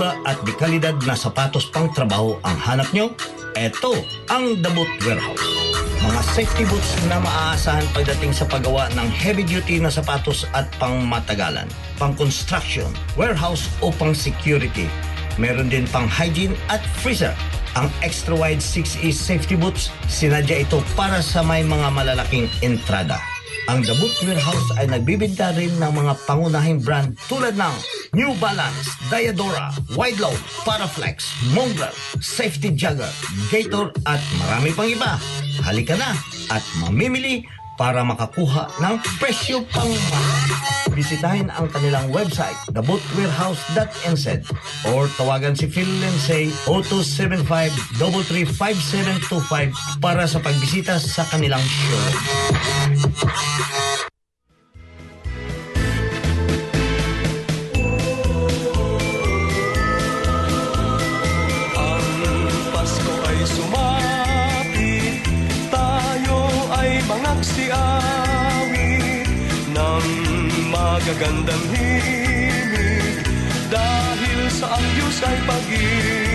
Ba at di kalidad na sapatos pang trabaho ang hanap nyo? Eto ang The Boot Warehouse. Mga safety boots na maaasahan pagdating sa paggawa ng heavy-duty na sapatos at pang matagalan, pang construction, warehouse o pang security. Meron din pang hygiene at freezer. Ang extra wide 6E safety boots, sinadya ito para sa may mga malalaking entrada. Ang The Boot Warehouse ay nagbibinta rin ng mga pangunahing brand tulad ng New Balance, Diadora, Wideload, Paraflex, Mongrel, Safety Jagger, Gator at marami pang iba. Halika na at mamimili para makakuha ng presyo pang. Bisitahin ang kanilang website, thebootwarehouse.nz or tawagan si Phil Lindsay 0275-335725 para sa pagbisita sa kanilang show. Ay mangagsiawit ng magagandang himig dahil sa ang Diyos ay pag-ibig.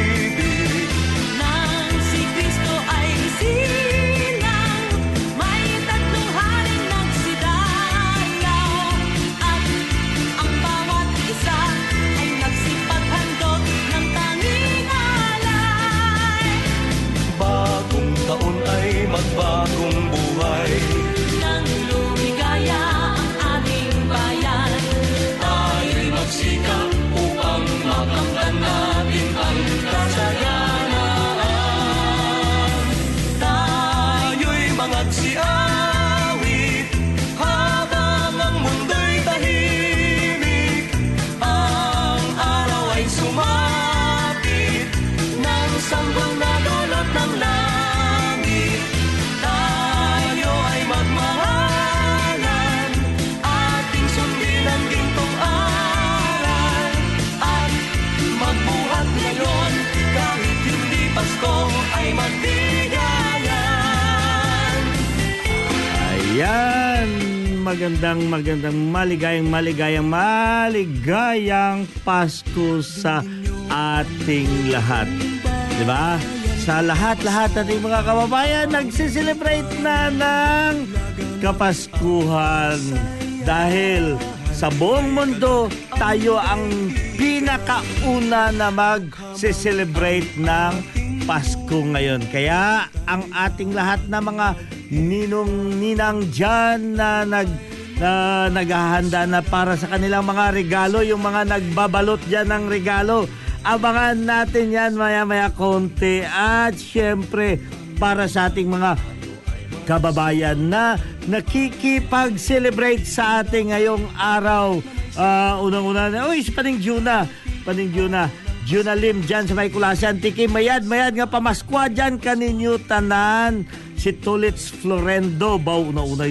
Magandang magandang maligayang maligayang maligayang Pasko sa ating lahat. 'Di ba? Sa lahat-lahat nating mga kababayan, nagsiselebrate na ng Kapaskuhan dahil sa buong mundo tayo ang pinakauna na mag-celebrate ng Pasko ngayon. Kaya ang ating lahat na mga ninong-ninang dyan na nag na naghahanda na para sa kanilang mga regalo, yung mga nagbabalot dyan ng regalo. Abangan natin yan maya-maya konti. At syempre, para sa ating mga kababayan na nakikipag-celebrate sa ating ngayong araw. Ah, unang-una na, uy, si Paning Juna. Paning Juna. Juna Lim dyan sa may kulasan. Tiki mayad, mayad nga pamaskwa dyan kaninyo tanan. Si Tulits Florendo. Baw na una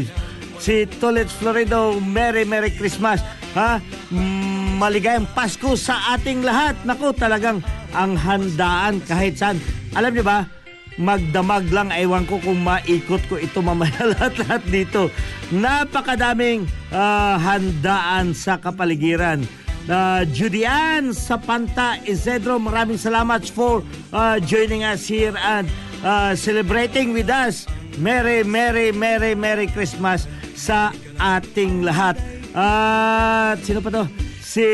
Si Tulits Florendo, Merry Merry Christmas. Ha? Mm, maligayang Pasko sa ating lahat. Naku, talagang ang handaan kahit saan. Alam niyo ba, magdamag lang, ewan ko kung maikot ko ito mamaya lahat-lahat dito. Napakadaming ah, handaan sa kapaligiran. Uh, Judy Ann Sapanta Isidro, maraming salamat for uh, joining us here and uh, celebrating with us. Merry, Merry, Merry, Merry Christmas sa ating lahat. At sino pa to? Si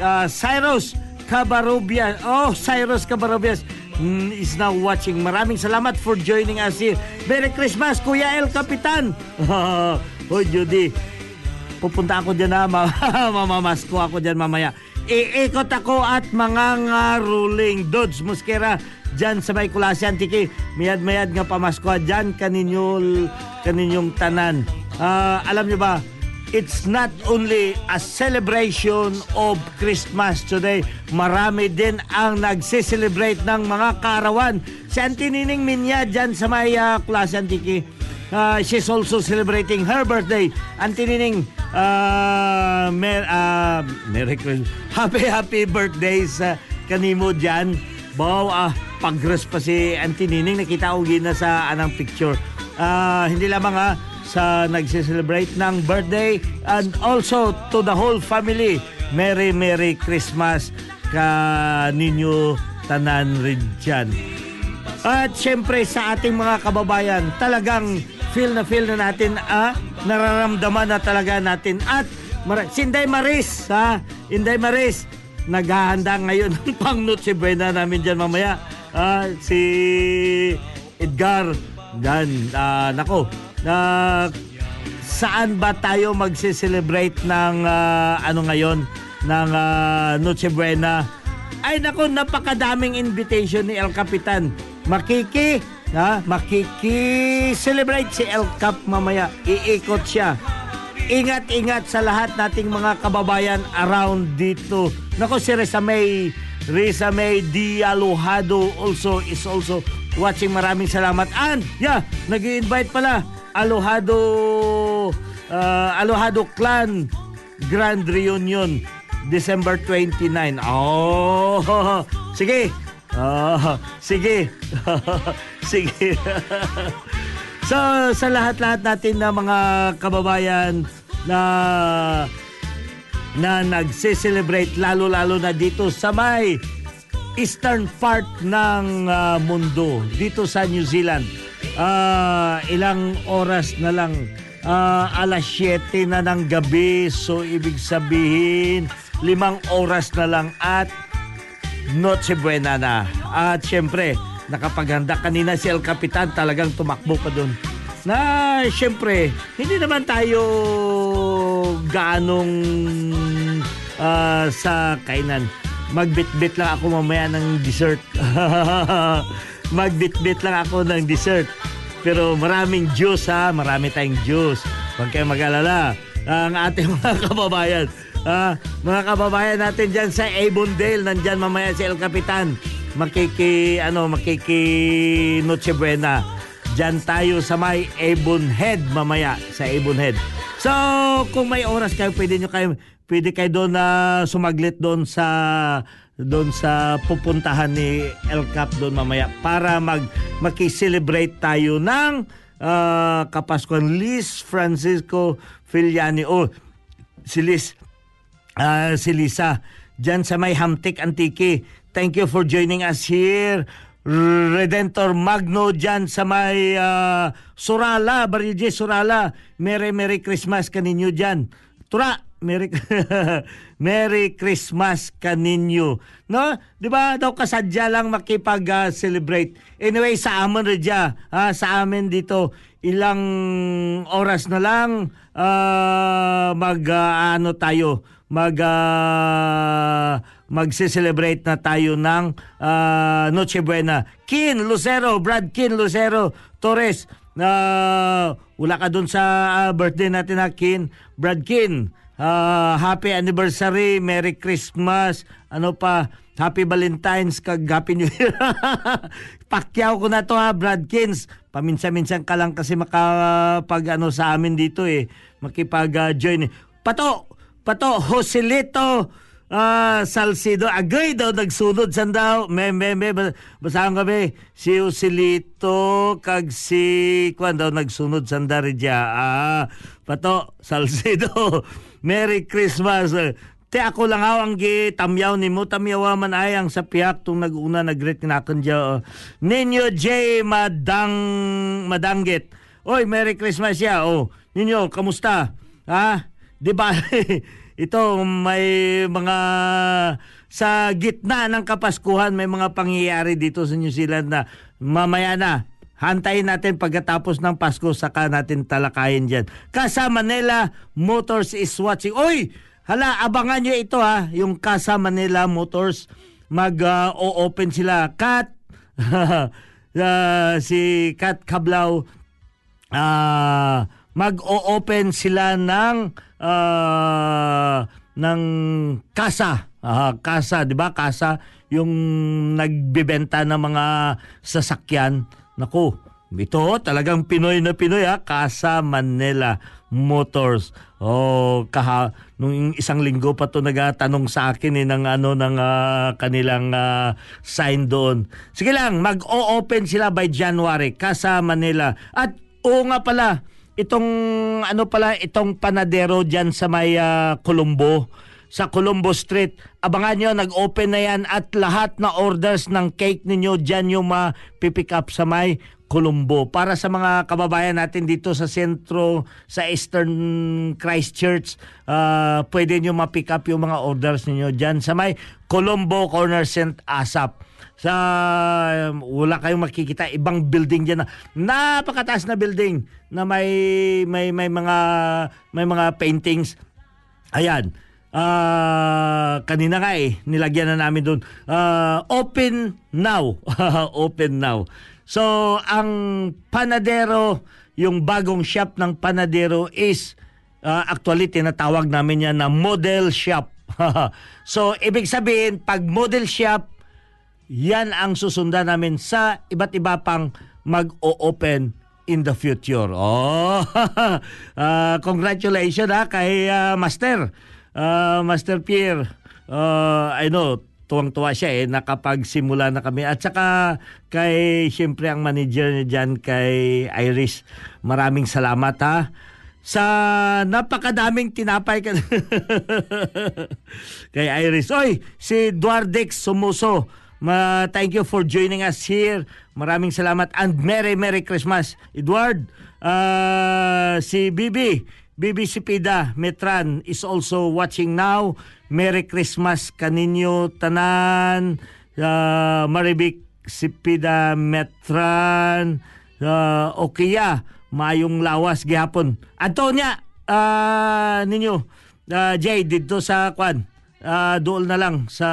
uh, Cyrus Cabarubias. Oh, Cyrus Cabarubias mm, is now watching. Maraming salamat for joining us here. Merry Christmas, Kuya El Capitan. oh, Judy. Pupunta ako dyan na, ma- mamamasko ako dyan mamaya. Iikot ako at mga ngaruling Dodge Muskera dyan sa may Kulasian Tiki. Mayad-mayad nga pamasko dyan kaninyo, kaninyong tanan. Ah, alam nyo ba, it's not only a celebration of Christmas today. Marami din ang nagse-celebrate ng mga kaarawan. Si Auntie Nining Minya dyan sa may uh, Kulasian Tiki. Uh, she's also celebrating her birthday. Auntie Nining, uh, mer uh, Merry Christmas. Happy, happy birthday sa kanimo dyan. Wow, ah, pagres pa si Auntie Nining. Nakita ko gina sa anang picture. Ah, hindi lamang ah, sa nagse-celebrate ng birthday and also to the whole family. Merry, Merry Christmas ka ninyo tanan rin dyan. At syempre sa ating mga kababayan, talagang feel na feel na natin, ah, nararamdaman na talaga natin. At Mar- si Inday Maris, ha? Inday Maris, naghahanda ngayon ng pang Noche Buena namin dyan mamaya. Ah, si Edgar, dyan, ah, nako, na saan ba tayo magse-celebrate ng ah, ano ngayon, ng ah, Noche Buena? Ay nako, napakadaming invitation ni El Capitan. Makiki, ha? Makiki-celebrate si El Cap mamaya. Iikot siya. Ingat-ingat sa lahat nating mga kababayan around dito. Nako, si Risa May, Risa May Dialojado also is also watching. Maraming salamat. And, yeah, nag invite pala. Alohado, uh, Alohado Clan Grand Reunion. December 29. Oh, sige. Oh, sige. sige. so, sa lahat-lahat natin na mga kababayan na na nagse-celebrate lalo-lalo na dito sa may eastern part ng ah, mundo, dito sa New Zealand. Ah, ilang oras na lang Ah, alas 7 na ng gabi so ibig sabihin limang oras na lang at Noche Buena na. At syempre, nakapaghanda kanina si El Capitan, talagang tumakbo pa doon. Na syempre, hindi naman tayo gaanong ah, sa kainan. Magbitbit lang ako mamaya ng dessert. Magbitbit lang ako ng dessert. Pero maraming juice ha, marami tayong juice. Huwag kayong mag-alala. Ang ating mga kababayan, ah, mga kababayan natin dyan sa Avondale, nandyan mamaya si El Capitan. Makiki, ano, makiki Noche Buena. Dyan tayo sa may Avonhead mamaya, sa Avonhead. So, kung may oras kayo, pwede nyo kayo, pwede kayo doon na sumaglit doon sa doon sa pupuntahan ni El Cap doon mamaya para mag makiselebrate tayo ng ah, Kapaskuhan. Liz Francisco Filiani. O si Liz. Ah, si Lisa. Dyan sa may Hamtik Antiki thank you for joining us here. Redentor Magno dyan sa may ah, Surala Barrio J. Surala Merry Merry Christmas kaninyo dyan Tura Merry Merry Christmas kaninyo. No? 'Di ba? Daw kasadya lang makipag-celebrate. anyway, sa amin redya, ah, sa amin dito ilang oras na lang ah, mag ah, ano tayo, mag ah, magse-celebrate na tayo ng ah, Noche Buena. Kin Lucero, Brad Kin Lucero Torres. na wala ka doon sa ah, birthday natin na Kin. Brad Kin, Ah, happy anniversary, Merry Christmas, ano pa, Happy Valentine's, kag Happy New Year. Pakyaw ko na to ha, Bradkins. Paminsan-minsan ka lang kasi makapag ano sa amin dito eh, makipag-join. Pato, Pato, Joselito ah, Salcido. Agay daw nagsunod san daw. Me, me, me. ba- Basahan kami. Si Joselito kag si Kwan daw nagsunod san daridya. Ah, Pato, Salcido. Merry Christmas. Te ako lang aw ang gitamyaw ni mo tamyawa man ay ang sa piyak tung naguna nagret kinakan dya. Ninyo J Madang Madanggit. Oy, Merry Christmas ya. Oh, ninyo kamusta? Ha? Di ba? Ito may mga sa gitna ng Kapaskuhan may mga pangyayari dito sa New Zealand na mamaya na Hantayin natin pagkatapos ng Pasko saka natin talakayin dyan. Casa Manila Motors is watching. Oy! Hala, abangan nyo ito ha. Yung Casa Manila Motors mag-o-open sila. Kat, ah, si Kat Kablaw, ah mag-o-open sila ng ah, ng kasa. Ah, kasa, 'di ba? Kasa yung nagbebenta ng mga sasakyan. Naku, ito talagang Pinoy na Pinoy ha, Casa Manila Motors. Oh, kaha nung isang linggo pa to nagatanong sa akin eh, ng ano ng ah, kanilang ah, sign doon. Sige lang, mag-o-open sila by January Casa Manila. At oo nga pala, itong ano pala itong panadero diyan sa may ah, Colombo sa Colombo Street. Abangan nyo, nag-open na yan at lahat na orders ng cake ninyo dyan yung ma-pick up sa may Colombo. Para sa mga kababayan natin dito sa sentro, sa Eastern Christchurch, ah, pwede nyo ma-pick up yung mga orders ninyo dyan sa may Colombo Corner St. Asap sa wala kayong makikita ibang building diyan na napakataas na building na may may may mga may mga paintings ayan Ah, kanina nga eh, nilagyan na namin doon. Ah, open now. open now. So, ang panadero, yung bagong shop ng panadero is ah, actually tinatawag namin yan na model shop. so, ibig sabihin, pag model shop, yan ang susundan namin sa iba't iba pang mag-o-open in the future. Oh, ah, congratulations ha kay ah, Master. Ah, Master Pierre. Ah, I know, tuwang-tuwa siya eh, nakapagsimula na kami. At saka kay, siyempre ang manager niya dyan, kay Iris. Maraming salamat ha sa napakadaming tinapay ka kay Iris. Oy, si Duardex Sumuso. Ma, thank you for joining us here. Maraming salamat and Merry Merry Christmas. Edward, ah, si Bibi, Bibi Sipida Metran is also watching now. Merry Christmas kaninyo tanan. Ah, Maribik Sipida Metran. Uh, Okiya, mayong lawas gihapon. Antonia, ah, ninyo, ah, Jay, dito sa kwan, ah, dool na lang sa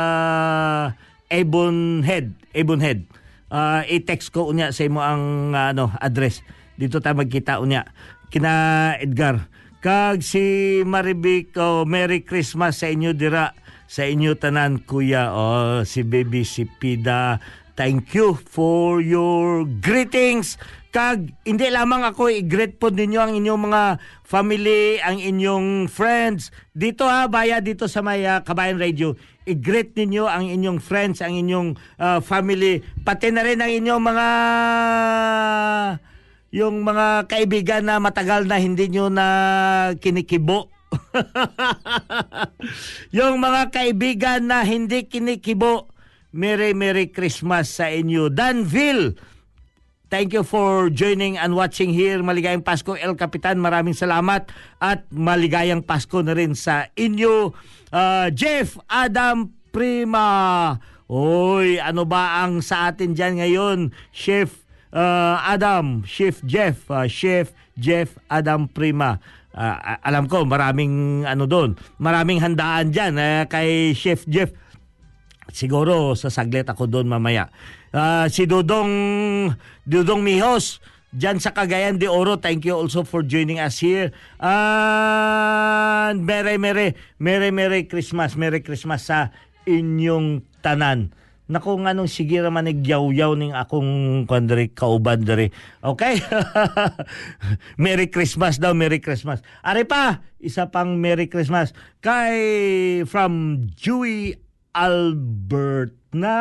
Avonhead, Avonhead. Ah, i-text ko unya sa imo ang ah, ano address. Dito tayo magkita unya kina Edgar. Kag si Maribik, oh, Merry Christmas sa inyo dira sa inyo tanan kuya. Oh, si baby si Pida. Thank you for your greetings. Kag hindi lamang ako i-greet po ninyo ang inyong mga family, ang inyong friends. Dito ha, baya dito sa may ah, Kabayan Radio. I-greet ninyo ang inyong friends, ang inyong ah, family, pati na rin ang inyong mga yung mga kaibigan na matagal na hindi nyo na kinikibo. yung mga kaibigan na hindi kinikibo, Merry Merry Christmas sa inyo. Danville, Thank you for joining and watching here. Maligayang Pasko, El Capitan. Maraming salamat. At maligayang Pasko na rin sa inyo, uh, Jeff Adam Prima. Oy, ano ba ang sa atin dyan ngayon? Chef uh, Adam, Chef Jeff, uh, Chef Jeff Adam Prima. Uh, alam ko, maraming ano doon. Maraming handaan dyan uh, kay Chef Jeff. Siguro sa saglit ako doon mamaya. Ah, si Dudong Dudong Mihos Diyan sa Cagayan de Oro, thank you also for joining us here. And Merry Merry Merry Merry Christmas, Merry Christmas sa inyong tanan. Nako nga nung sige raman nagyaw-yaw ning akong kandre kauban dere. Okay? Merry Christmas daw, Merry Christmas. Are pa, isa pang Merry Christmas kay from Dewey Albert na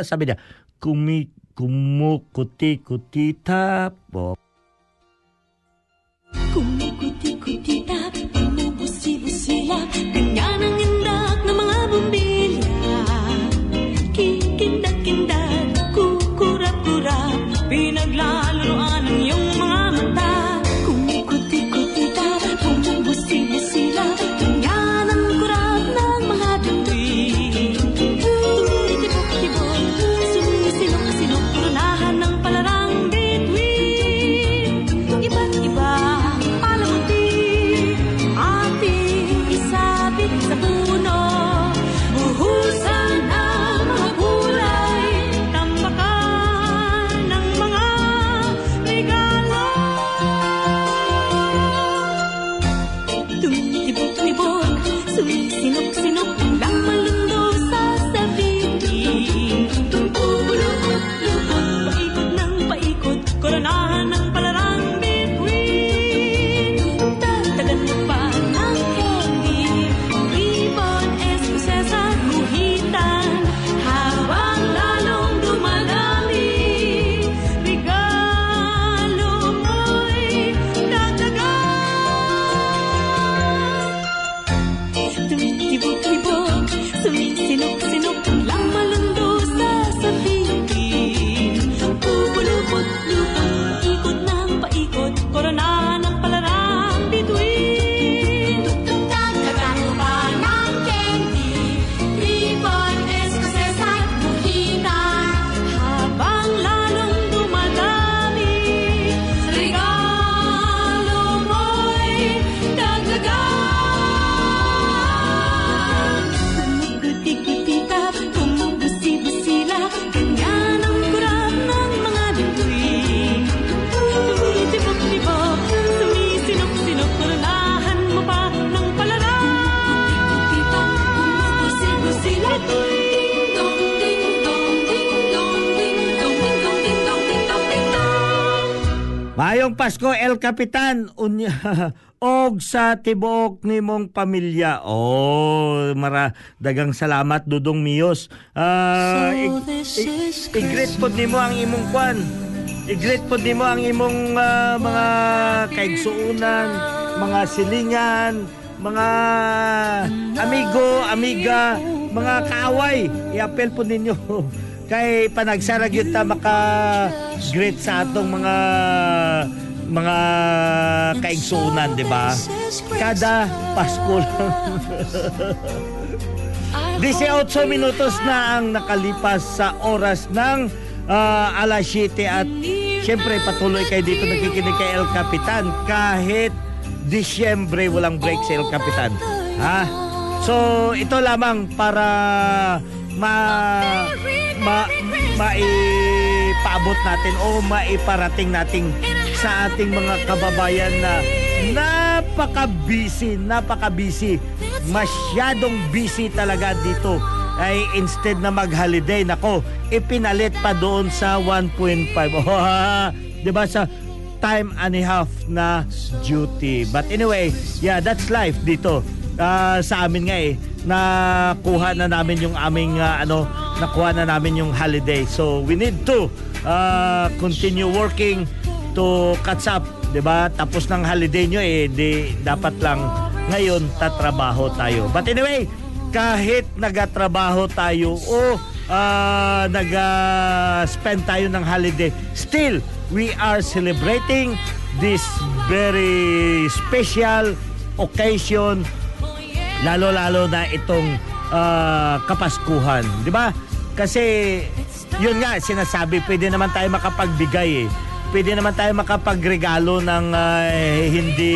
sabi niya, kumi kumukuti-kuti tapo. Kumukuti-kutita, kumubusi-busila Ganyan ang Mayong Pasko, El Capitan, unya, og sa tibuok nimong pamilya. Oh, mara dagang salamat dudong miyos. Ah, So i-greet pod nimo ang imong kwan. I-greet pod nimo ang imong ah, mga kaigsuunan, mga silingan, mga amigo, amiga, mga kaaway. I-appel po ninyo. Kay panagsarag yun ta maka greet sa atong mga mga kaigsuunan, di ba? Kada Pasko lang. 18 minutos na ang nakalipas sa oras ng ah, alas 7 at syempre patuloy kayo dito nakikinig kay El Capitan kahit Disyembre walang break sa El Capitan. Ha? So ito lamang para ma ma maipaabot natin o maiparating natin sa ating mga kababayan na napaka-busy, napaka-busy. Masyadong busy talaga dito. Ay instead na mag-holiday, nako, ipinalit pa doon sa 1.5. Oh, 'Di ba sa time and a half na duty. But anyway, yeah, that's life dito. Ah, sa amin nga eh, nakuha na namin yung aming ah, ano, nakuha na namin yung holiday. So we need to ah, continue working to catch up, 'di ba? Tapos ng holiday nyo eh, di dapat lang ngayon tatrabaho tayo. But anyway, kahit nagatrabaho tayo o ah, nag-spend tayo ng holiday, still we are celebrating this very special occasion lalo-lalo na itong ah, Kapaskuhan, 'di ba? Kasi yun nga sinasabi, pwede naman tayo makapagbigay eh. Pwede naman tayo makapagregalo ng ah, hindi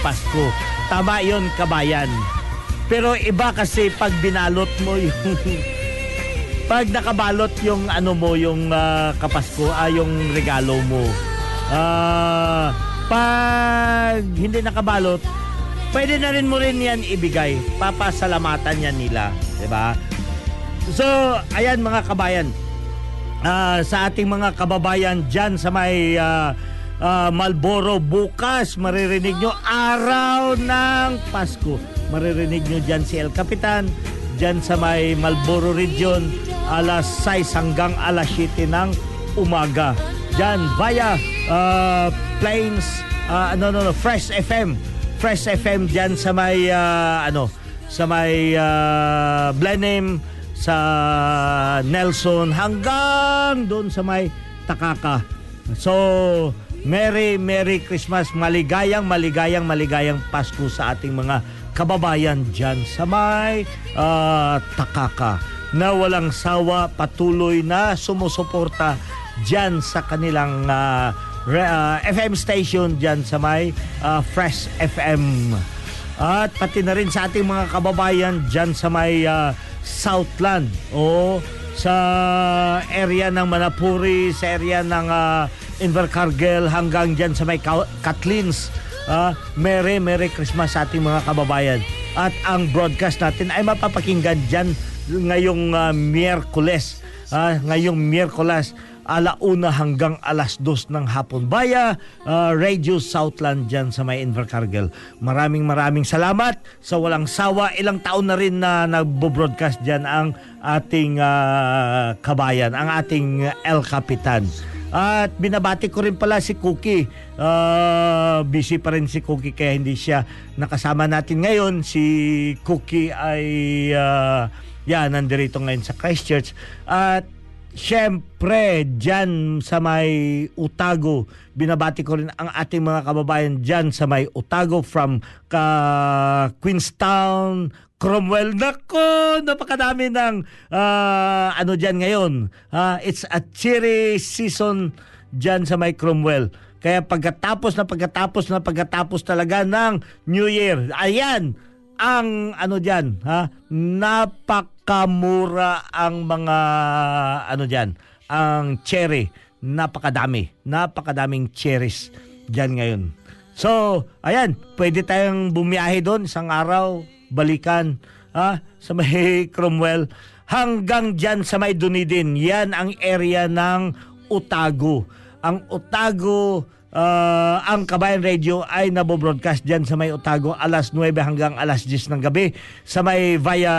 Pasko. Tama 'yun, kabayan. Pero iba kasi pag binalot mo yung pag nakabalot yung ano mo yung ah, kapasko ah, yung regalo mo. Ah, pag hindi nakabalot, pwede na rin mo rin yan ibigay. Papasalamatan yan nila, ba? So, ayan mga kabayan. Ah, sa ating mga kababayan dyan sa may ah, ah, Malboro bukas maririnig nyo araw ng Pasko maririnig nyo dyan si El Capitan dyan sa may Malboro region alas 6 hanggang alas 7 ng umaga dyan via ah, Plains ah, no no no Fresh FM Fresh FM dyan sa may ah, ano sa may uh, Blenheim sa Nelson hanggang doon sa may Takaka. So, Merry Merry Christmas. Maligayang maligayang maligayang Pasko sa ating mga kababayan dyan sa may ah, Takaka na walang sawa patuloy na sumusuporta dyan sa kanilang ah, re- ah, FM station dyan sa may ah, Fresh FM. At pati na rin sa ating mga kababayan dyan sa may ah, Southland o sa area ng Manapuri, sa area ng uh, Invercargill hanggang dyan sa may Katlins. Ah, Merry Merry Christmas sa ating mga kababayan. At ang broadcast natin ay mapapakinggan dyan ngayong ah, Miyerkules. Ah, ngayong Miyerkules alauna hanggang alas dos ng hapon via uh, Radio Southland dyan sa may Invercargill. Maraming maraming salamat sa walang sawa. Ilang taon na rin na nagbo-broadcast dyan ang ating ah, kabayan, ang ating El Capitan. At binabati ko rin pala si Cookie. Ah, busy pa rin si Cookie kaya hindi siya nakasama natin ngayon. Si Cookie ay uh, yan, nandirito ngayon sa Christchurch. At Siyempre, dyan sa may Utago, binabati ko rin ang ating mga kababayan dyan sa may Utago from ka Queenstown, Cromwell. Nako, napakadami ng ah, ano dyan ngayon. Ah, it's a cherry season dyan sa may Cromwell. Kaya pagkatapos na pagkatapos na pagkatapos talaga ng New Year, ayan, ang ano diyan ha? Napakamura ang mga ano diyan ang cherry. Napakadami. Napakadaming cherries diyan ngayon. So ayan pwede tayong bumiyahe doon isang araw balikan ha? Sa may Cromwell. Hanggang diyan sa may Dunedin yan ang area ng Otago. Ang Otago Ah, ang Kabayan Radio ay nabobroadcast dyan sa may Otago alas 9 hanggang alas 10 ng gabi sa may via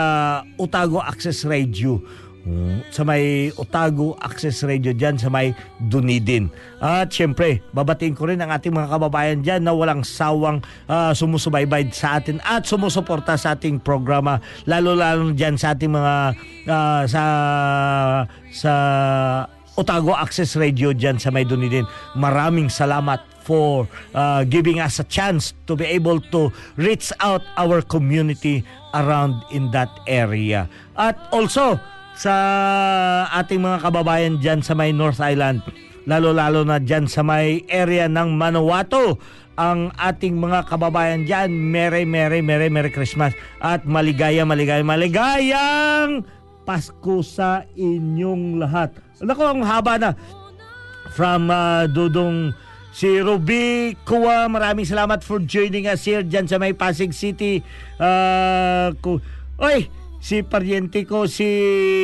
Otago Access Radio. Mm, Sa may Otago Access Radio dyan sa may Dunedin. At syempre, babatiin ko rin ang ating mga kababayan dyan na walang sawang ah, sumusubaybay sa atin at sumusuporta sa ating programa. Lalo-lalo dyan sa ating mga ah, sa sa Otago Access Radio dyan sa may Dunedin. Maraming salamat for uh, giving us a chance to be able to reach out our community around in that area. At also, sa ating mga kababayan dyan sa may North Island, lalo-lalo na dyan sa may area ng Manawato, ang ating mga kababayan dyan, Merry, Merry, Merry, Merry Christmas at maligaya, maligaya, maligayang Pasko sa inyong lahat. Alam ko, ang haba na. From uh, Dudong si Ruby Kuwa, maraming salamat for joining us here dyan sa may Pasig City. Uh, ku- Oy, si paryente ko, si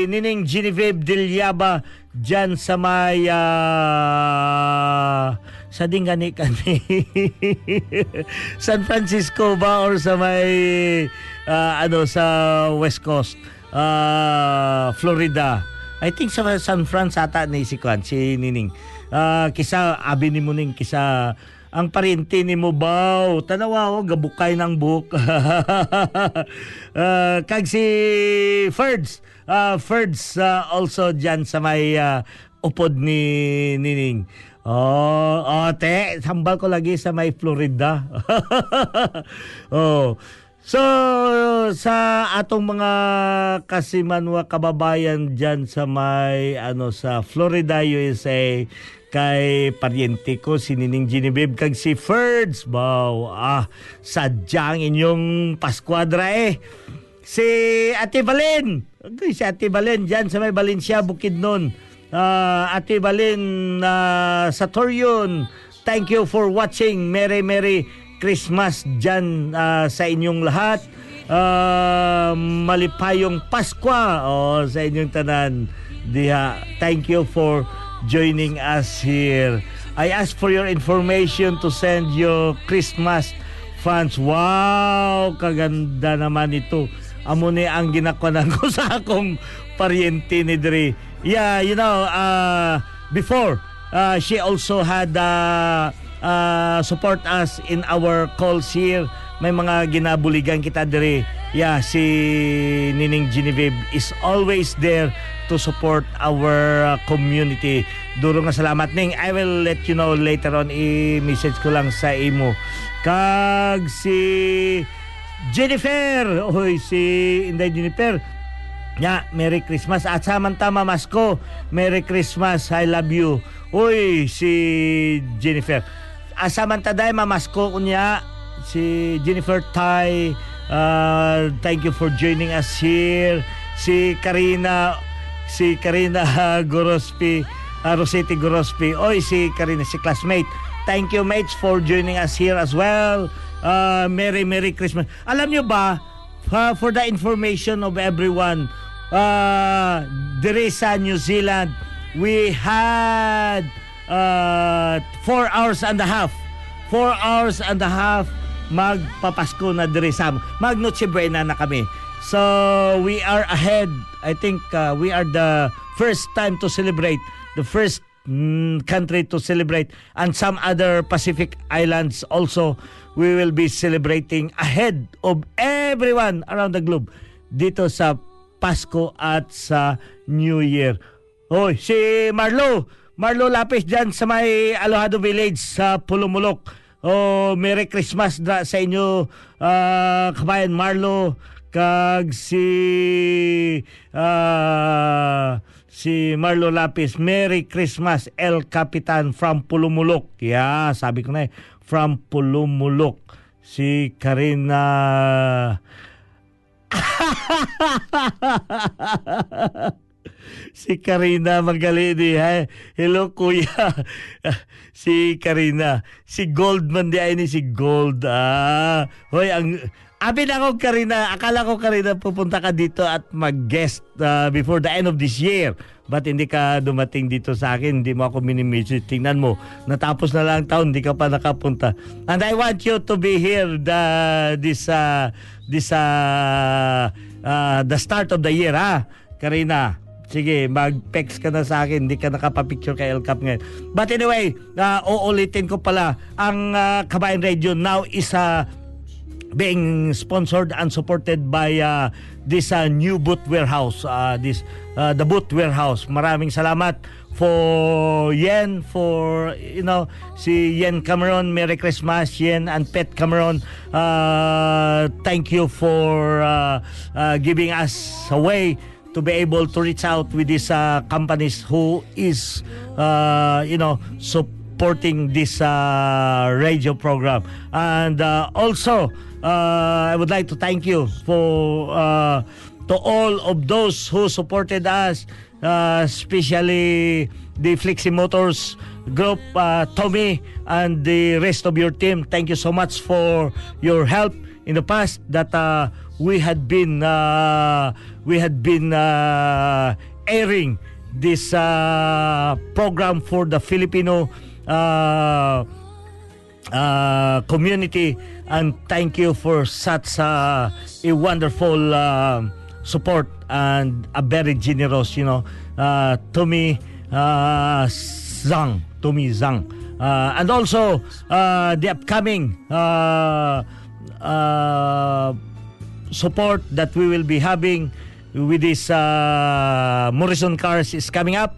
Nining Genevieve Dilyaba dyan sa may uh, sa Dingani kani San Francisco ba or sa may uh, ano sa West Coast uh, Florida I think sa San Fran ata ni si Kwan, si Nining. Ah, kisa abi ni mo ning kisa ang parinti ni mo baw tanawa o gabukay ng book Ah, kag si Ferds uh, Ferds ah, also dyan sa may ah, upod ni Nining Oh, oh, te, sambal ko lagi sa may Florida. oh. So, sa atong mga kasimanwa kababayan dyan sa may, ano, sa Florida, USA, kay paryente ko, si Nining Genevieve, kag si Ferds, wow, ah, sadyang inyong Pasquadra eh. Si Ate Valen, okay, si Ate Valen dyan sa may Valencia, Bukidnon. Ah, Ate Valen ah, sa Torion, thank you for watching. Merry, Merry Christmas dyan ah, sa inyong lahat. uh, malipayong Paskwa oh, sa inyong tanan. Diha. Thank you for joining us here. I ask for your information to send your Christmas funds. Wow, kaganda naman ito. Amo ni ang ginakwanan ko sa akong paryente ni Dre. Yeah, you know, uh, before uh, she also had uh, uh, support us in our calls here. May mga ginabuligan kita Dre. Yeah, si Nining Genevieve is always there to support our uh, community. Duro nga salamat ning. I will let you know later on i-message ko lang sa imo. Kag si Jennifer, oy si Inday Jennifer. Ya, Merry Christmas. At samantama Masko, Merry Christmas. I love you. Uy, si Jennifer. Asamantaday mamasko kunya si Jennifer Tai. Uh, thank you for joining us here. Si Karina si Karina Gorospi, uh, Roseti Gorospi. Oy, si Karina, si classmate. Thank you mates for joining us here as well. Uh, Merry Merry Christmas. Alam nyo ba, uh, for the information of everyone, uh, dire sa New Zealand, we had uh, four hours and a half. Four hours and a half magpapasko na dire sa Mag Noche na kami. So, we are ahead. I think uh, we are the first time to celebrate. The first mm, country to celebrate. And some other Pacific islands also, we will be celebrating ahead of everyone around the globe dito sa Pasko at sa New Year. Hoy, si Marlo, Marlo Lapis dyan sa may Alohado Village sa Pulumulok. Oh, Merry Christmas da sa inyo, uh, kabayan Marlo, kag si uh, si Marlo Lapis. Merry Christmas, El Capitan from Pulumulok. Yeah, sabi ko na eh, from Pulumulok. Si Karina si Karina Magalini. Hi. Hello, kuya. si Karina. Si Goldman di ay ni si Gold. Ah. Hoy, ang... Abi na ako, Karina. Akala ko, Karina, pupunta ka dito at mag-guest uh, before the end of this year. Ba't hindi ka dumating dito sa akin? Hindi mo ako minimessage. Tingnan mo, natapos na lang taon, hindi ka pa nakapunta. And I want you to be here the, this, uh, this, uh, uh, the start of the year, ha? Karina, Sige, mag-text ka na sa akin. Hindi ka nakapapicture kay El Cap ngayon. But anyway, uh, uulitin ko pala, ang uh, Kabayan Radio now is uh, being sponsored and supported by uh, this uh, new boot warehouse. Uh, this uh, the boot warehouse. Maraming salamat for Yen, for, you know, si Yen Cameron. Merry Christmas, Yen and Pet Cameron. Uh, thank you for uh, uh, giving us a way to be able to reach out with these uh, companies who is uh, you know supporting this uh, radio program. And uh, also uh, I would like to thank you for uh, to all of those who supported us especially the Flexi Motors group Tommy and the rest of your team. Thank you so much for your help in the past that uh, we had been uh, we had been uh, airing this uh, program for the Filipino uh, uh, community. And thank you for such uh, a wonderful uh, support and a very generous you know uh, to me uh, Zhang to me Zhang. Uh, and also uh, the upcoming uh, uh, support that we will be having with this uh, Morrison Cars is coming up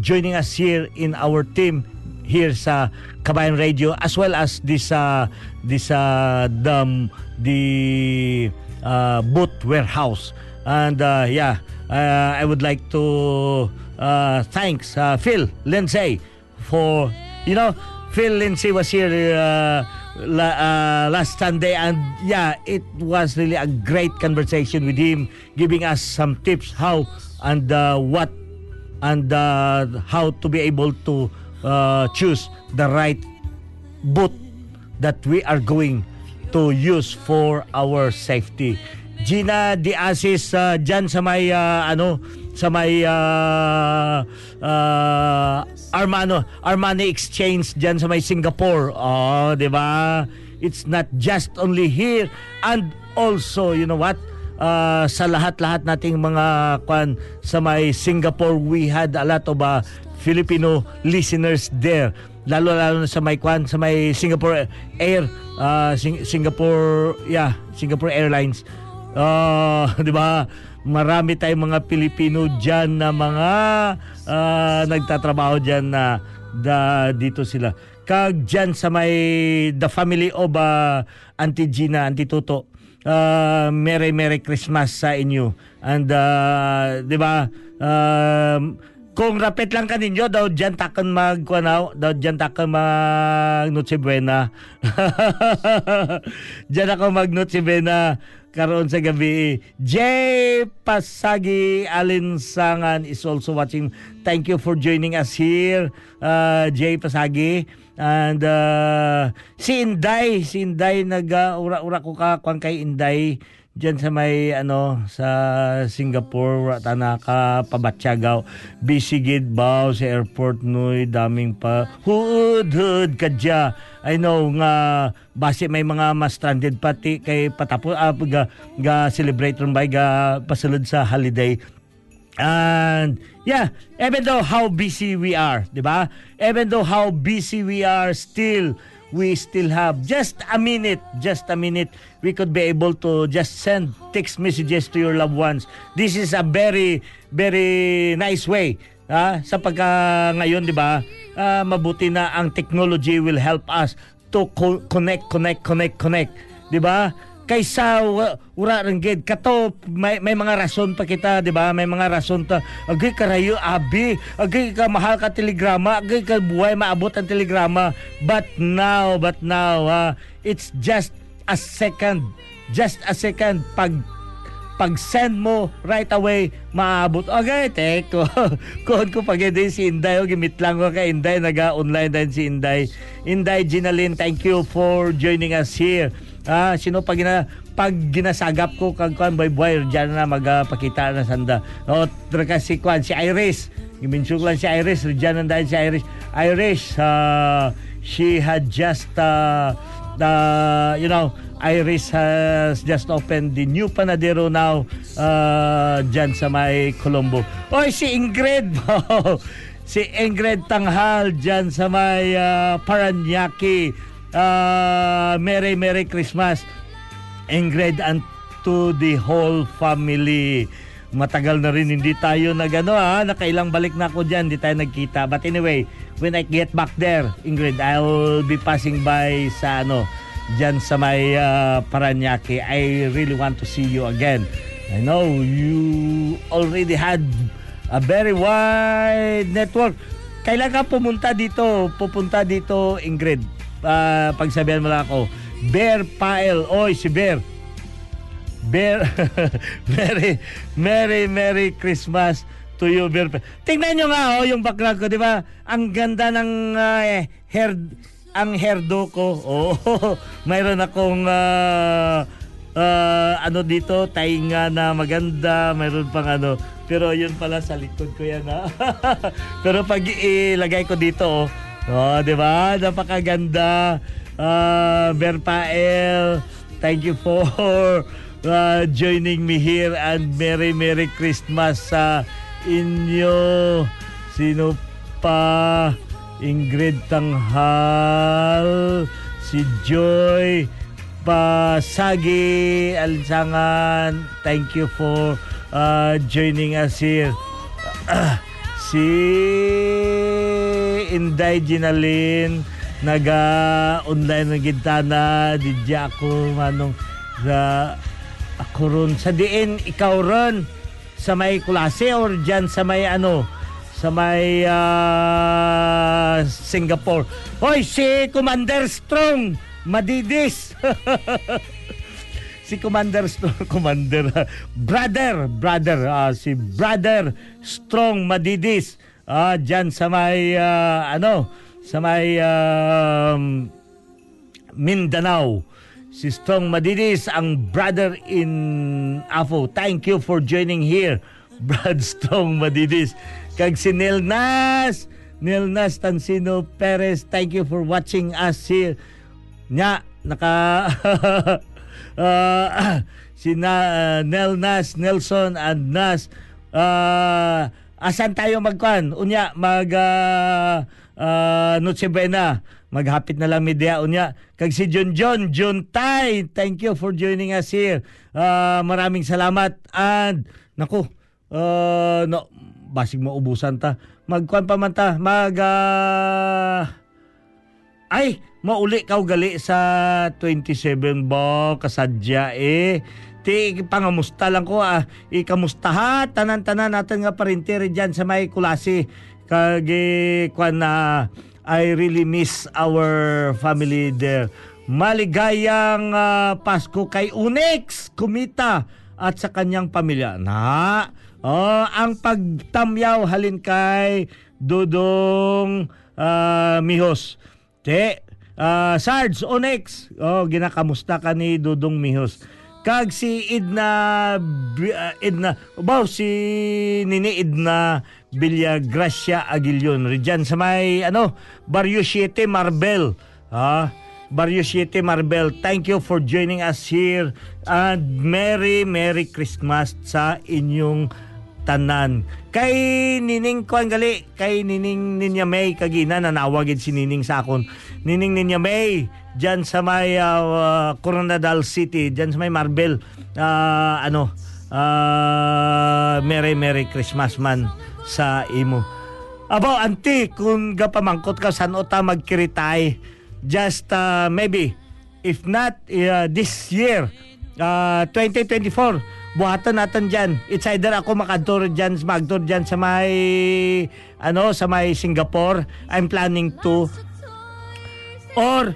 joining us here in our team here sa Kabayan Radio as well as this uh, this uh, the the uh, boot warehouse. And uh, yeah uh, I would like to uh, thanks uh, Phil Lindsay for you know Phil Lindsay was here uh, la, uh, last Sunday and yeah it was really a great conversation with him giving us some tips how and uh, what and uh, how to be able to uh, choose the right boot that we are going to use for our safety. Gina Diasis uh, dyan sa may ah, ano sa may ah, ah, Armano Armani Exchange dyan sa may Singapore. Oh, 'di ba? It's not just only here and also, you know what? Ah, sa lahat-lahat nating mga kwan sa may Singapore, we had a lot of ah, Filipino listeners there. Lalo lalo na sa may kwan sa may Singapore Air ah, Sing- Singapore yeah, Singapore Airlines. Ah, 'di ba? Marami tayong mga Pilipino diyan na mga ah, nagtatrabaho diyan na da, dito sila. Kag diyan sa may the family of ah, Auntie Gina, Auntie Toto. Uh, Merry Merry Christmas sa inyo. And uh, 'di ba? Um, kung rapit lang kaninyo daw diyan takan mag daw diyan takan mag Noche Buena. diyan ako mag Noche karon sa gabi. Jay Pasagi Alinsangan is also watching. Thank you for joining us here. Uh, Jay Pasagi. And uh, si Inday, si Inday nag uh, ura-ura ko ka kwan kay Inday diyan sa may ano sa Singapore wala ta naka pabatyagaw bisigid baw sa airport noy daming pa. Hud hud kadya I know nga base may mga mas stranded pati kay patapos ah, ga, ga celebrate ron by ga pasulod sa holiday. And yeah, even though how busy we are, 'di ba? Even though how busy we are, still we still have just a minute, just a minute we could be able to just send text messages to your loved ones. This is a very very nice way ah, sa pagka ngayon, 'di ba? Ah, mabuti na ang technology will help us to co- connect, connect, connect, connect, 'di ba? kaysa wa- ura ringgid kato may, may mga rason pa kita di ba? May mga rason ta. Agay karayo abi. Agay ka mahal ka telegrama. Agay ka buhay maabot ang telegrama. But now but now ah, it's just a second just a second pag pag send mo right away maabot. Okay teko. Kuhon ko pag din si Inday. O gimit lang ko kay Inday. Naga online din si Inday. Inday Ginalyn thank you for joining us here. Ah sino pag gina pag ginasagap ko kag kuan boy boy diyan na magpakita na sanda. O tra kasi kuan si Iris. Giminsyog lang si Iris. Diyan na dahil si Iris. Iris ah, she had just uh, the you know Iris has just opened the new panadero now uh, dyan sa may Colombo. Oy, si Ingrid! si Ingrid Tanghal dyan sa may uh, Paranaque. Uh, Merry Merry Christmas. Ingrid and to the whole family. Matagal na rin hindi tayo nagano ha, nakailang balik na ako diyan, hindi tayo nagkita. But anyway, when I get back there, Ingrid, I'll be passing by sa ano, diyan sa may uh, Paranaque. I really want to see you again. I know you already had a very wide network. Kailan ka pumunta dito? Pupunta dito, Ingrid. Uh, pagsabihan mo lang ako. Bear Pile. Oy, si Bear. Bear, Merry, Merry, Merry Christmas to you, Bear. Tingnan nyo nga, oh, yung background ko, di ba? Ang ganda ng ah, eh, hair, ang hairdo ko. Oh, mayroon akong ah, ah, ano dito, tainga na maganda, mayroon pang ano. Pero yun pala sa likod ko yan, ha? Pero pag ilagay ko dito, oh, oh di ba? Napakaganda. Uh, Berpael, thank you for uh, joining me here and Merry Merry Christmas sa inyo. Sino pa? Ingrid Tanghal, si Joy Pasagi Alinsangan. Thank you for uh, joining us here. si Inday Ginalin naga-online na gintana di ako manong sa ako ron sa diin ikaw ron sa may klase or dyan sa may ano sa may ah, Singapore. Hoy si Commander Strong madidis. Si Commander Strong Commander brother brother ah, si brother Strong madidis. Ah dyan sa may ah, ano sa may um, Mindanao si Strong Madidis, ang brother in Afo. Thank you for joining here, Brad Strong Madidis. Kag si Neil Nas, Neil Nas Tansino Perez, thank you for watching us here. Nya, naka... uh, si na, uh, Nel Nas, Nelson and Nas, uh, asan tayo magkuhan? Unya, mag uh, uh, Noche Buena. Maghapit na lang media unya. Kag si John John, John Tai, thank you for joining us here. Uh, maraming salamat. And, naku, uh, no, basig maubusan ta. Magkuhan pa man ta. Mag, uh, ay, mauli ka gali sa 27 ba kasadya eh. Ti pangamusta lang ko ah. Ikamusta tanan-tanan natin nga parintiri diyan sa may kulasi. Kagi kwan na I really miss our family there. Maligayang ah, Pasko kay Unex Kumita at sa kanyang pamilya. Na, oh, ang pagtamyaw halin kay Dudong ah, Mihos. Te, ah, Sarge Onyx. Oh, ginakamusta ka ni Dudong Mihos. Kag si Idna ah, Idna, baw si Nini Idna Villagracia Aguilion. Riyan sa may ano, Barrio 7 Marbel. Ah, Barrio 7 Marbel. Thank you for joining us here. And Merry Merry Christmas sa inyong tanan. Kay Nining Kwan gali, kay Nining Ninya May kagina nanawagid si Nining sa akon. Nining Ninya May diyan sa may uh, Coronadal City, diyan sa may Marbel. Ah, ano, ah, Merry Merry Christmas man sa imo. Abo, anti, kung gapamangkot ka saan o ta magkiritay, just uh, maybe, if not uh, this year, uh, 2024, buhatan natin dyan. It's either ako makador dyan, magdor dyan sa may, ano, sa may Singapore. I'm planning to. Or,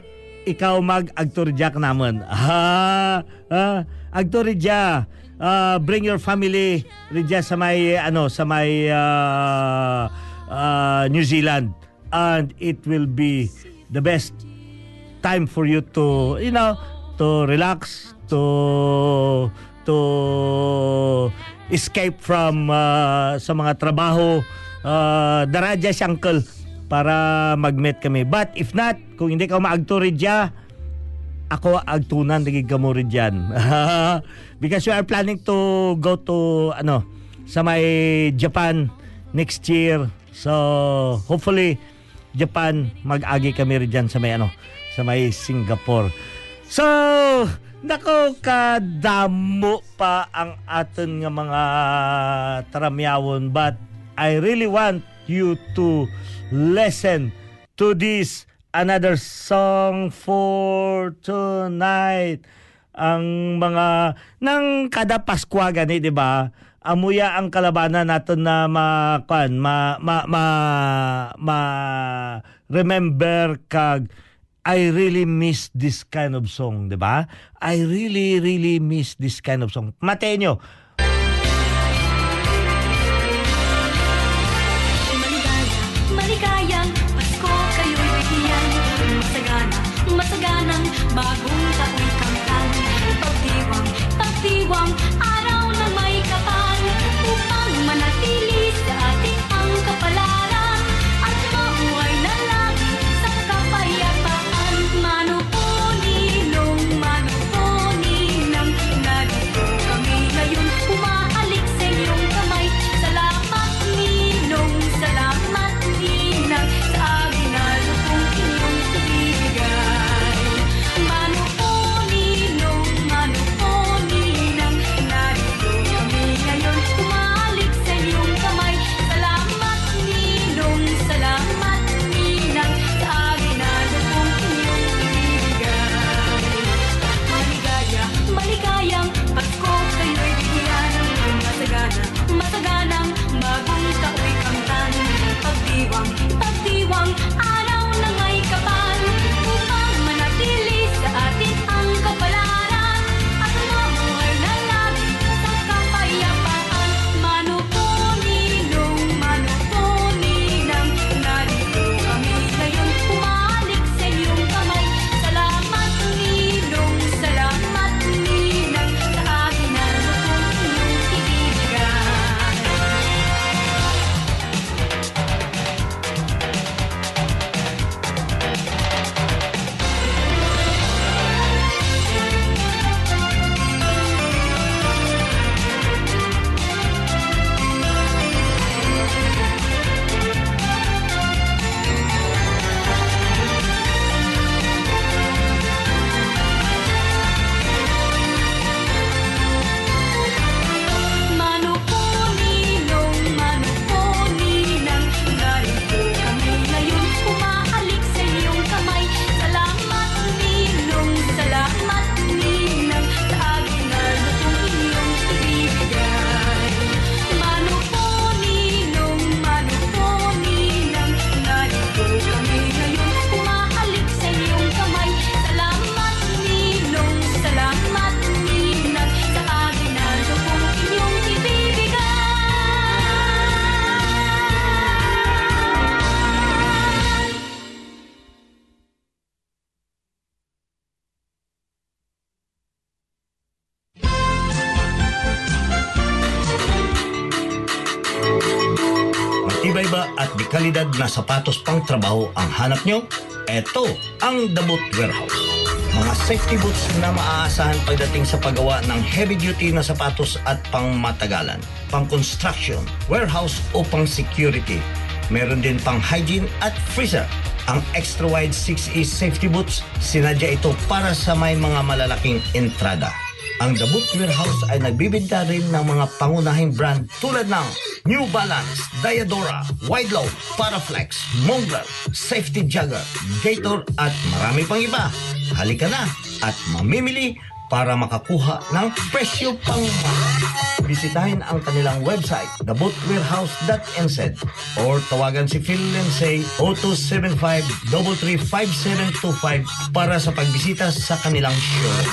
ikaw mag-agtor jack naman. Ah, ah, agtor dya. Ah, bring your family dyan sa may, ano, sa may, ah, ah, New Zealand. And it will be the best time for you to, you know, to relax, to to escape from uh, sa mga trabaho. Uh, daradya si uncle para mag-meet kami. But if not, kung hindi ka maagto ridya, ako agtunan naging kamo rin dyan. Because we are planning to go to ano sa may Japan next year. So hopefully Japan mag-agi kami rin dyan sa may ano sa may Singapore. So nako kadamo pa ang aton nga mga taramyawon but I really want you to listen to this another song for tonight ang mga nang kada Pasko gani di ba amuya ang kalabanan naton na ma kwan ma ma ma, ma remember kag I really miss this kind of song, di ba? I really, really miss this kind of song. Matenyo, na sapatos pang trabaho ang hanap nyo? Eto ang The Boot Warehouse. Mga safety boots na maaasahan pagdating sa paggawa ng heavy-duty na sapatos at pang matagalan, pang construction, warehouse o pang security. Meron din pang hygiene at freezer. Ang extra wide 6E safety boots, sinadya ito para sa may mga malalaking entrada. Ang The Boot Warehouse ay nagbibinta rin ng mga pangunahing brand tulad ng New Balance, Diadora, Wideload, Paraflex, Mongrel, Safety Jagger, Gator at marami pang iba. Halika na at mamimili para makakuha ng presyo pang. Bisitahin ang kanilang website, thebootwarehouse.nz or tawagan si Phil Lindsay 0275-335725 para sa pagbisita sa kanilang showroom.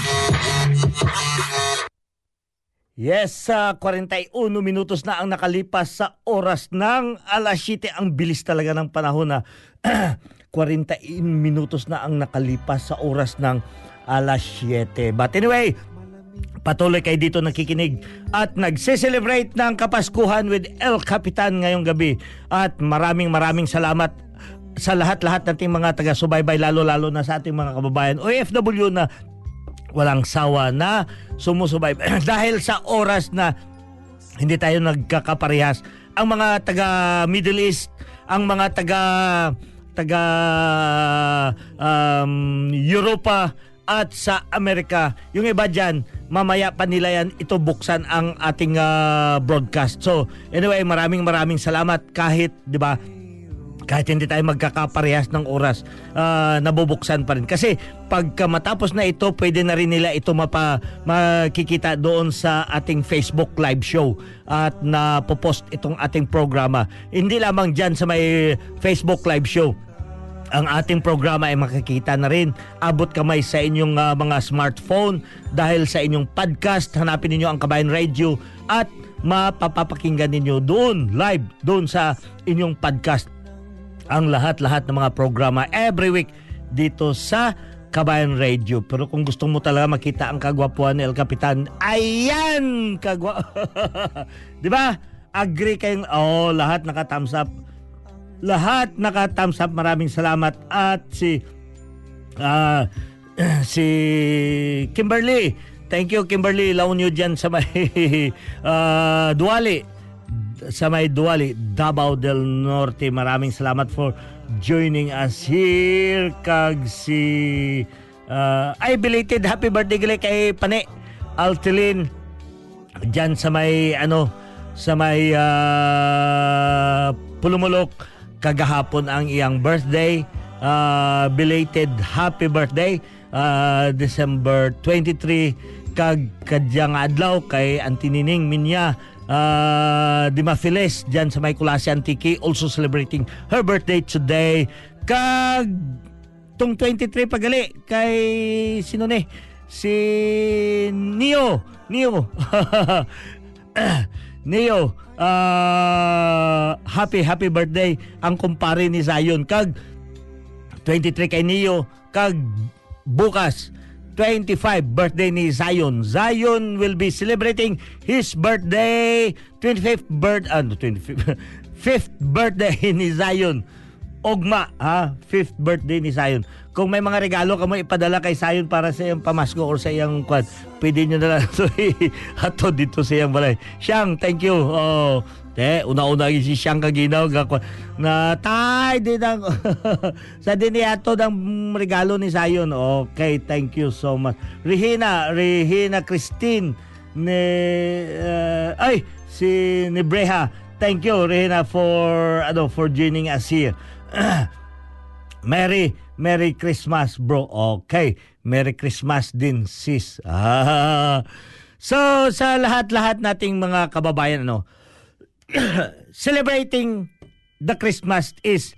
Yes, sa 41 minutos na ang nakalipas sa oras ng alas 7. Ang bilis talaga ng panahon na 41 minutos na ang nakalipas sa oras ng alas 7. But anyway, patuloy kayo dito nakikinig at nagse-celebrate ng Kapaskuhan with El Capitan ngayong gabi. At maraming maraming salamat sa lahat-lahat nating mga taga-subaybay, lalo-lalo na sa ating mga kababayan OFW na walang sawa na sumusubaybay dahil sa oras na hindi tayo nagkakaparehas ang mga taga Middle East ang mga taga taga um, Europa at sa Amerika yung iba dyan mamaya pa nila yan ito buksan ang ating ah, broadcast so anyway maraming maraming salamat kahit di ba kahit hindi tayo magkakaparehas ng oras, ah, nabubuksan pa rin. Kasi pagka matapos na ito, pwede na rin nila ito mapa, makikita doon sa ating Facebook live show at napopost itong ating programa. Hindi lamang dyan sa may Facebook live show ang ating programa ay makikita na rin. Abot kamay sa inyong ah, mga smartphone dahil sa inyong podcast. Hanapin ninyo ang Kabayan Radio at mapapapakinggan ninyo doon live doon sa inyong podcast ang lahat-lahat ng mga programa every week dito sa Kabayan Radio. Pero kung gusto mo talaga makita ang kagwapuan ni El Capitan, ayan! Kagwa... Di ba? Agree kayong, oh, lahat naka-thumbs up. Lahat naka-thumbs up. Maraming salamat. At si, ah, si Kimberly, thank you Kimberly. Laon nyo dyan sa may ah, Duwali sa may Duwali, Davao del Norte. Maraming salamat for joining us here. Kag si... Uh, ay, belated happy birthday gali kay Pane Altilin. Diyan sa may, ano, sa may uh, Pulumulok. Kagahapon ang iyang birthday. Uh, belated happy birthday. Uh, December 23 kag kadyang adlaw kay Antinining Minya. Uh, Dimafiles dyan sa may Kulasi Antiki also celebrating her birthday today. Kag tong 23 pagali kay sino ni? Si Neo. Neo. Neo uh, happy happy birthday ang kumpare ni Zion kag 23 kay Neo kag bukas 25 birthday ni Zion. Zion will be celebrating his birthday 25th birth ano 25th 5th birthday ni Zion. Ogma, ha? Fifth birthday ni Zion. Kung may mga regalo ka ipadala kay Zion para sa iyang pamasko or sa iyang kwan, pwede nyo na lang so, hato dito sa iyang balay. Siyang, thank you. Oh, te, una-una si Siyang kaginaw gakwa na tay din ang sa din ato ng regalo ni Zion. Okay, thank you so much. Regina, Regina Christine ni uh, ay si ni Breha. Thank you Regina for ano for joining us here. Merry Merry Christmas bro. Okay. Merry Christmas din sis. Ah. So sa lahat-lahat nating mga kababayan ano celebrating the Christmas is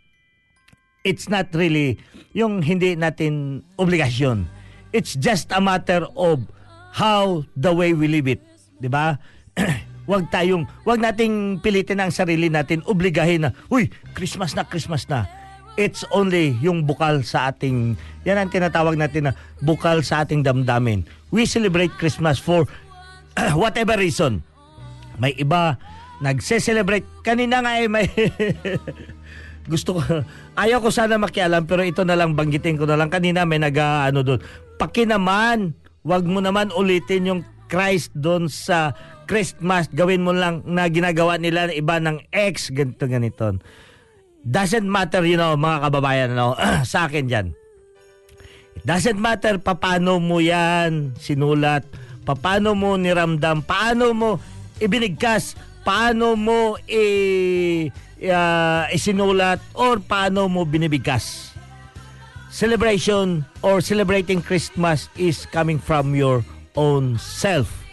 it's not really yung hindi natin obligasyon. It's just a matter of how the way we live it. 'Di ba? wag tayong wag nating pilitin ang sarili natin, obligahin na, uy, Christmas na, Christmas na. It's only yung bukal sa ating, yan ang tinatawag natin na bukal sa ating damdamin. We celebrate Christmas for whatever reason. May iba nagse-celebrate. Kanina nga eh, may gusto ko, ayaw ko sana makialam pero ito na lang banggitin ko na lang. Kanina may nag ano doon. Paki naman, wag mo naman ulitin yung Christ doon sa Christmas. Gawin mo lang na ginagawa nila ng iba ng ex, ganito ganito. Doesn't matter, you know, mga kababayan, ano, sa akin dyan. It doesn't matter paano mo yan sinulat, paano mo niramdam, paano mo ibinigkas, paano mo i, ah, isinulat, or paano mo binibigkas. Celebration or celebrating Christmas is coming from your own self.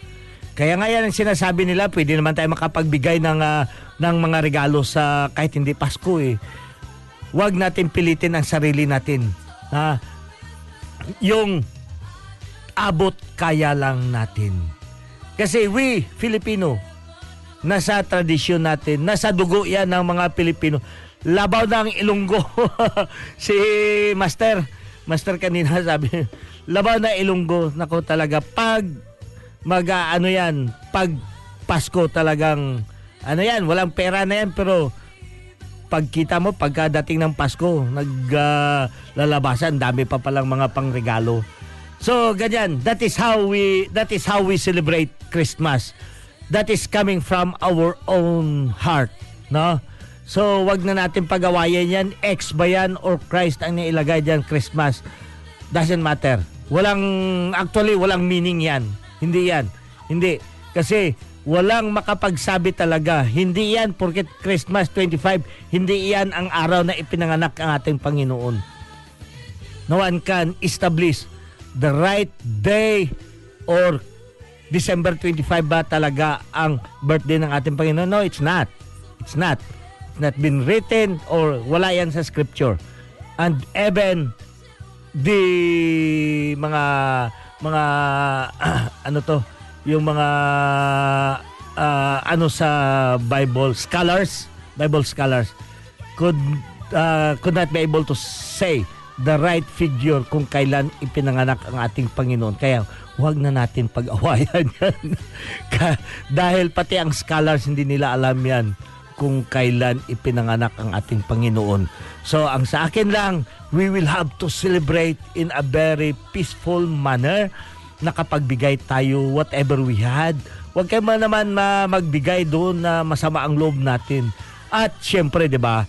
Kaya nga yan ang sinasabi nila, pwede naman tayo makapagbigay ng, ah, ng mga regalo sa kahit hindi Pasko eh. Huwag natin pilitin ang sarili natin. Ha? yung abot kaya lang natin. Kasi we, Filipino, nasa tradisyon natin, nasa dugo yan ng mga Pilipino. Labaw ng Ilonggo. si Master, Master kanina sabi, labaw na Ilonggo. Nako talaga, pag mag ah, ano yan, pag Pasko talagang, ano yan, walang pera na yan, pero pagkita mo pagkadating ng Pasko, naglalabasan, dami pa palang mga pangregalo. So ganyan, that is how we that is how we celebrate Christmas. That is coming from our own heart, no? So wag na natin pagawayan yan, ex ba yan or Christ ang nailagay diyan Christmas. Doesn't matter. Walang actually walang meaning yan. Hindi yan. Hindi kasi walang makapagsabi talaga. Hindi yan porket Christmas 25, hindi yan ang araw na ipinanganak ang ating Panginoon. No one can establish the right day or December 25 ba talaga ang birthday ng ating Panginoon? No, it's not. It's not. It's not been written or wala yan sa scripture. And even the mga mga ano to yung mga ah, ano sa Bible scholars Bible scholars could uh, could not be able to say the right figure kung kailan ipinanganak ang ating Panginoon. Kaya huwag na natin pag-awayan yan. Dahil pati ang scholars hindi nila alam yan kung kailan ipinanganak ang ating Panginoon. So ang sa akin lang, we will have to celebrate in a very peaceful manner nakapagbigay tayo whatever we had. Huwag kayo man naman na magbigay doon na masama ang loob natin. At syempre, 'di ba?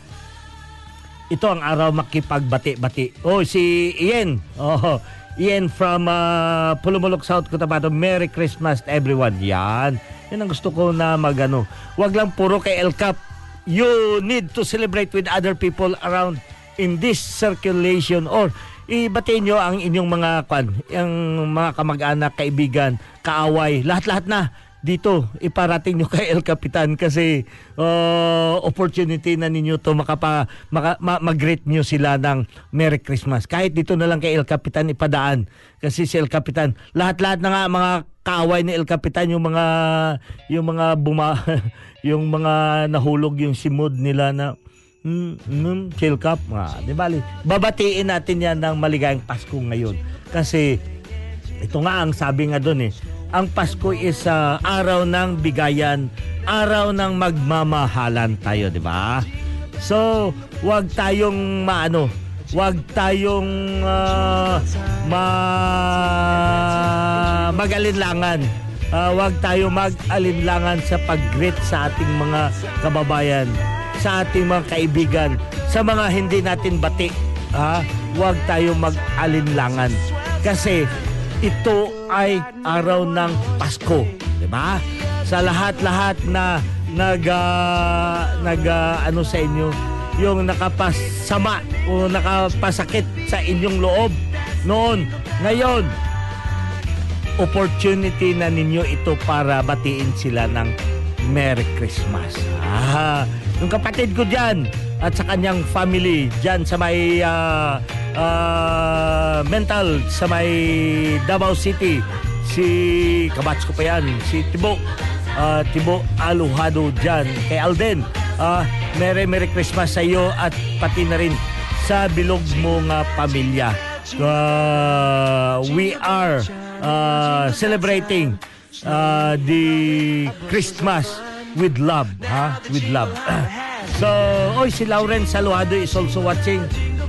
Ito ang araw makipagbati-bati. Oh, si Ian. Oh, Ian from uh, Pulumulok, South Cotabato. Merry Christmas everyone. Yan. Yan ang gusto ko na magano. Huwag lang puro kay El Cap. You need to celebrate with other people around in this circulation or ibatiin nyo ang inyong mga kwan, yung mga kamag-anak, kaibigan, kaaway, lahat-lahat na dito iparating nyo kay El Capitan kasi uh, opportunity na ninyo to makapa, maka, ma, mag-greet nyo sila ng Merry Christmas. Kahit dito na lang kay El Capitan ipadaan kasi si El Capitan, lahat-lahat na nga mga kaaway ni El Capitan yung mga yung mga buma yung mga nahulog yung simod nila na Mm, mm, chill cup nga. Di bali, babatiin natin yan ng maligayang Pasko ngayon. Kasi ito nga ang sabi nga doon eh. Ang Pasko is ah, araw ng bigayan, araw ng magmamahalan tayo, di ba? So, wag tayong maano, wag tayong ah, ma magalinlangan. Ah, wag tayo mag-alinlangan sa pag-greet sa ating mga kababayan sa ating mga kaibigan, sa mga hindi natin bati, ha? huwag tayo mag-alinlangan. Kasi ito ay araw ng Pasko, di ba? Sa lahat-lahat na nag ah, nag ah, ano sa inyo, yung nakapasama o nakapasakit sa inyong loob noon, ngayon, opportunity na ninyo ito para batiin sila ng Merry Christmas. Ah, yung kapatid ko dyan at sa kanyang family dyan sa may ah, ah, mental sa may Davao City si kabats ko pa yan si Tibo ah, Tibo Aluhado dyan kay Alden ah, Merry Merry Christmas sa iyo at pati na rin sa bilog mo nga pamilya Ah, we are ah, celebrating uh, the Christmas with love, ha? With love. so, oy, si Lawrence Saluado is also watching.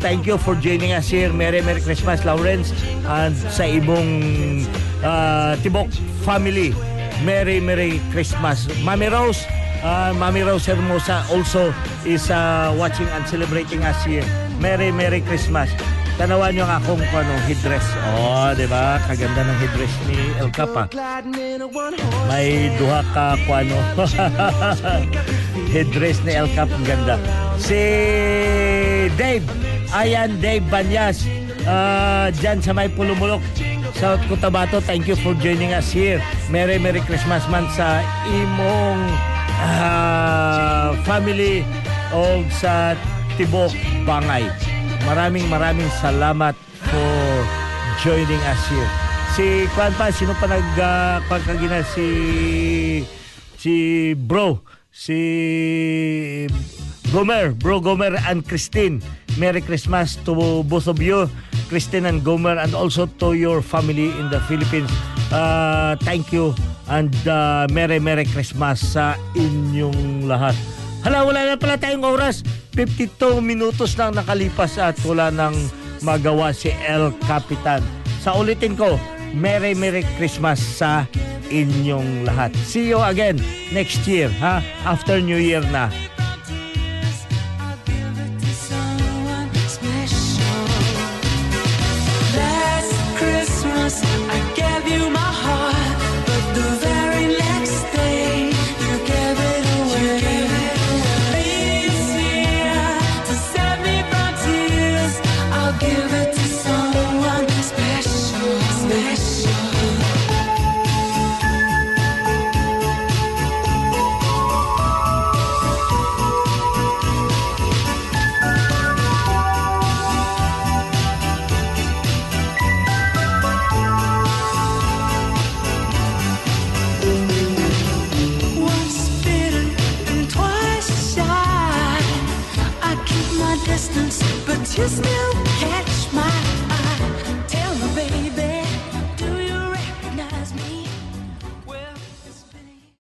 Thank you for joining us here. Merry Merry Christmas, Lawrence. And sa imong uh, Tibok family, Merry Merry Christmas. Mami Rose, uh, Mami Rose Hermosa also is uh, watching and celebrating us here. Merry Merry Christmas. Tanawan nyo ang akong ano, headdress. Oh, di ba? Kaganda ng headdress ni El Capa. May duha ka kuano. headdress ni El Cap ganda. Si Dave, ayan Dave Banyas. Uh, dyan sa may pulumulok sa Cotabato. Thank you for joining us here. Merry Merry Christmas man sa imong uh, family o sa Tibok Bangay. Maraming maraming salamat for joining us here. Si Kwan pa, sino pa nag uh, si si bro, si Gomer, bro Gomer and Christine. Merry Christmas to both of you, Christine and Gomer, and also to your family in the Philippines. Uh, thank you and uh, Merry Merry Christmas sa inyong lahat. Hala, wala na pala tayong oras. 52 minutos nang nakalipas at wala nang magawa si El Capitan. Sa ulitin ko, Merry Merry Christmas sa inyong lahat. See you again next year, ha? After New Year na. kiss me